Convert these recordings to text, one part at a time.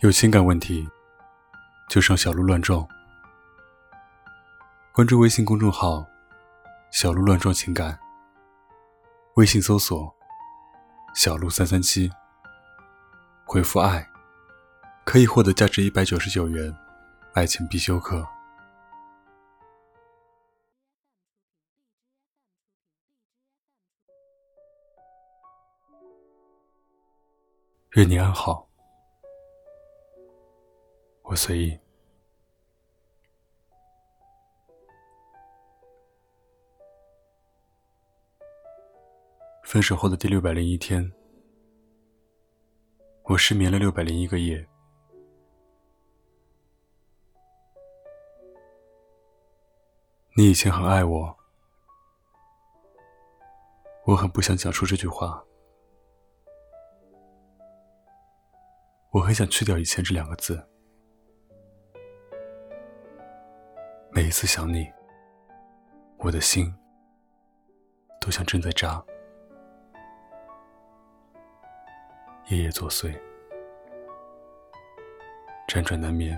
有情感问题，就上小鹿乱撞。关注微信公众号“小鹿乱撞情感”，微信搜索“小鹿三三七”，回复“爱”，可以获得价值一百九十九元爱情必修课。愿你安好，随意。分手后的第六百零一天，我失眠了六百零一个夜。你以前很爱我，我很不想讲出这句话。我很想去掉“以前”这两个字。每一次想你，我的心都像正在扎，夜夜作祟，辗转难眠。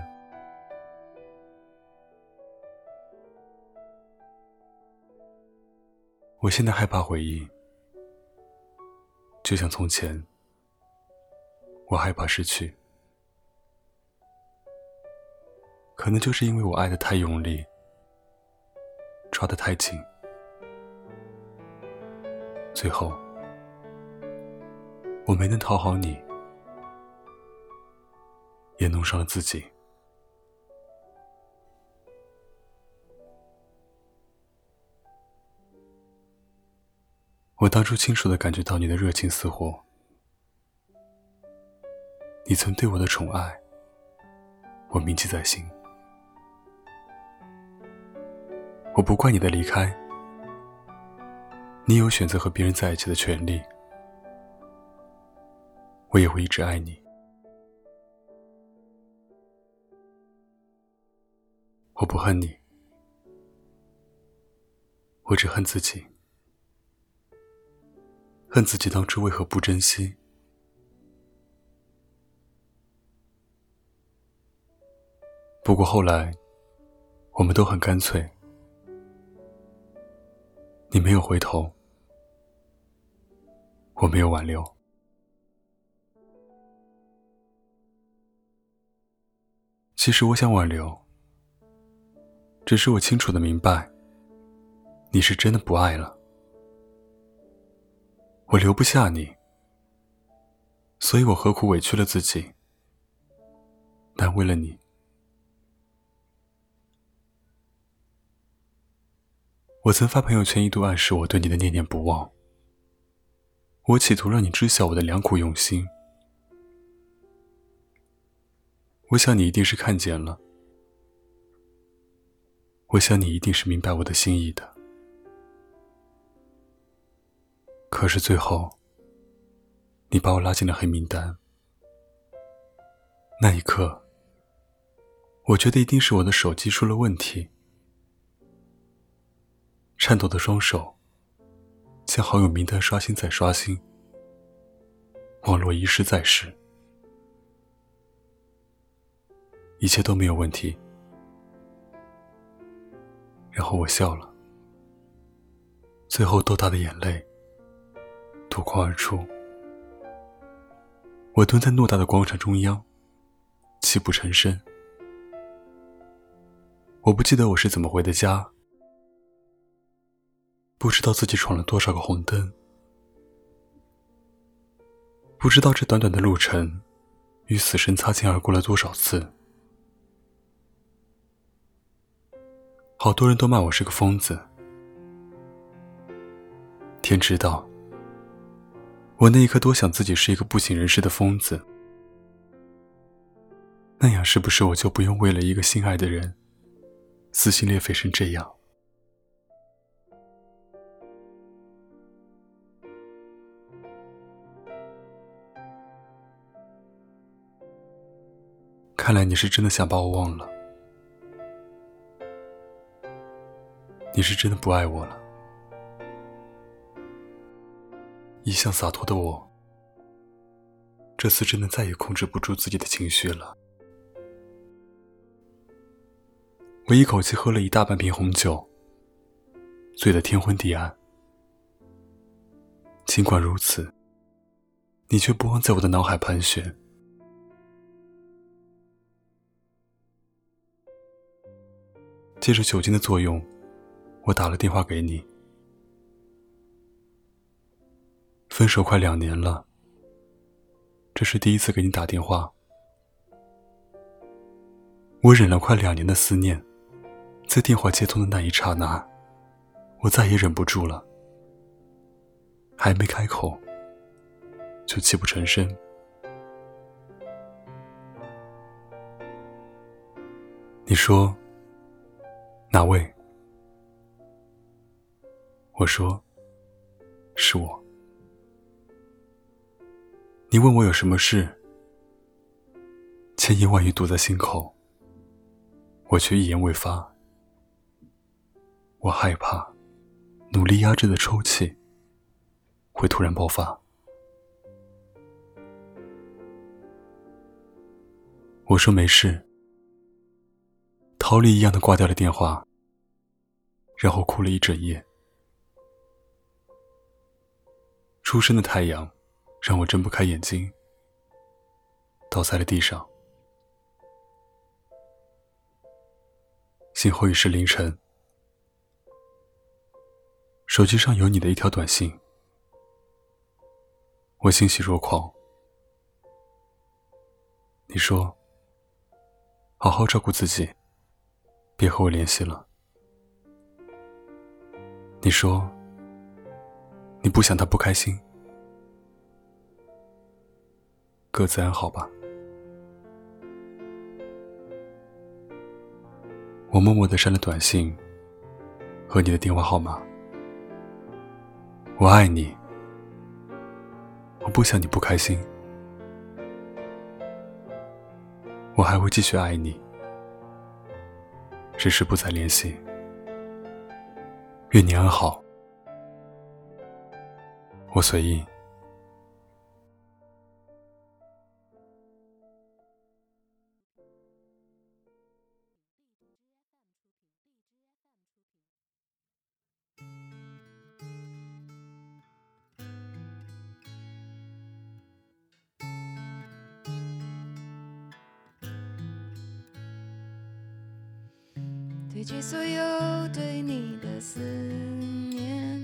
我现在害怕回忆，就像从前。我害怕失去，可能就是因为我爱的太用力，抓得太紧，最后我没能讨好你，也弄伤了自己。我当初清楚的感觉到你的热情似火。你曾对我的宠爱，我铭记在心。我不怪你的离开，你有选择和别人在一起的权利。我也会一直爱你。我不恨你，我只恨自己，恨自己当初为何不珍惜。不过后来，我们都很干脆。你没有回头，我没有挽留。其实我想挽留，只是我清楚的明白，你是真的不爱了。我留不下你，所以我何苦委屈了自己，但为了你。我曾发朋友圈，一度暗示我对你的念念不忘。我企图让你知晓我的良苦用心。我想你一定是看见了。我想你一定是明白我的心意的。可是最后，你把我拉进了黑名单。那一刻，我觉得一定是我的手机出了问题。颤抖的双手，将好友名单刷新再刷新，网络遗失再失，一切都没有问题。然后我笑了，最后豆大的眼泪夺眶而出。我蹲在偌大的广场中央，泣不成声。我不记得我是怎么回的家。不知道自己闯了多少个红灯，不知道这短短的路程与死神擦肩而过了多少次。好多人都骂我是个疯子，天知道，我那一刻多想自己是一个不省人事的疯子，那样是不是我就不用为了一个心爱的人撕心裂肺成这样？看来你是真的想把我忘了，你是真的不爱我了。一向洒脱的我，这次真的再也控制不住自己的情绪了。我一口气喝了一大半瓶红酒，醉得天昏地暗。尽管如此，你却不忘在我的脑海盘旋。借着酒精的作用，我打了电话给你。分手快两年了，这是第一次给你打电话。我忍了快两年的思念。在电话接通的那一刹那，我再也忍不住了，还没开口，就泣不成声。你说哪位？我说是我。你问我有什么事，千言万语堵在心口，我却一言未发。我害怕，努力压制的抽泣会突然爆发。我说没事，逃离一样的挂掉了电话，然后哭了一整夜。初升的太阳让我睁不开眼睛，倒在了地上。幸好已是凌晨。手机上有你的一条短信，我欣喜若狂。你说：“好好照顾自己，别和我联系了。”你说：“你不想他不开心，各自安好吧。”我默默的删了短信和你的电话号码。我爱你，我不想你不开心，我还会继续爱你，只是不再联系。愿你安好，我随意。堆积所有对你的思念，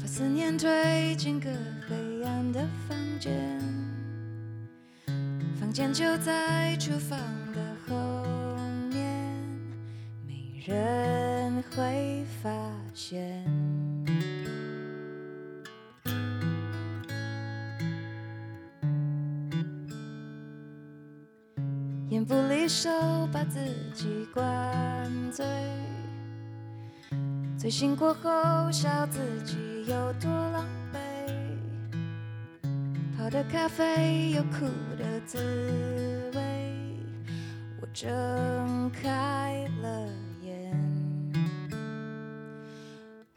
把思念推进个黑暗的房间，房间就在厨房的后面，没人会发现。手，把自己灌醉。醉醒过后，笑自己有多狼狈。泡的咖啡有苦的滋味。我睁开了眼，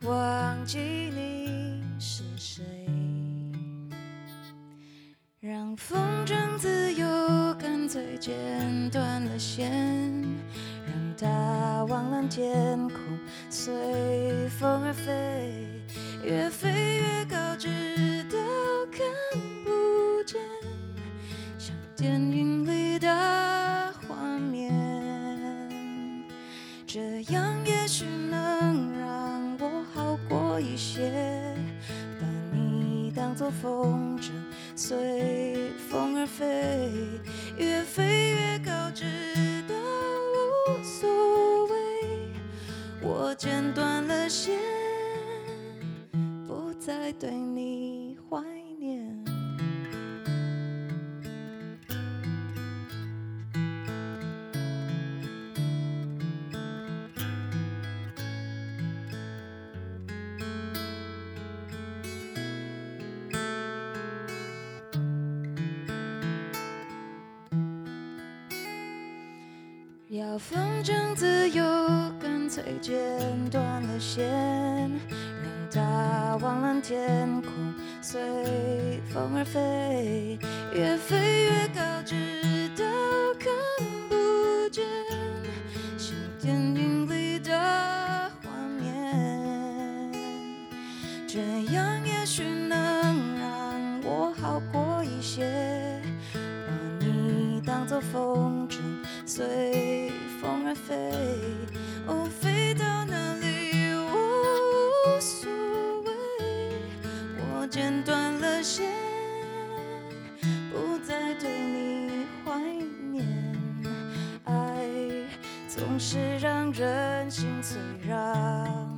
忘记你线，让它往蓝天空，随风而飞，越飞越高，直到看不见，像电影里的画面。这样也许能让我好过一些，把你当作风筝，随风而飞。越飞再对你怀要风筝自由，干脆剪断了线，让它往蓝天空随风而飞，越飞越高，直到看不见像电影里的画面。这样也许能让我好过一些，把你当作风是让人心碎，让。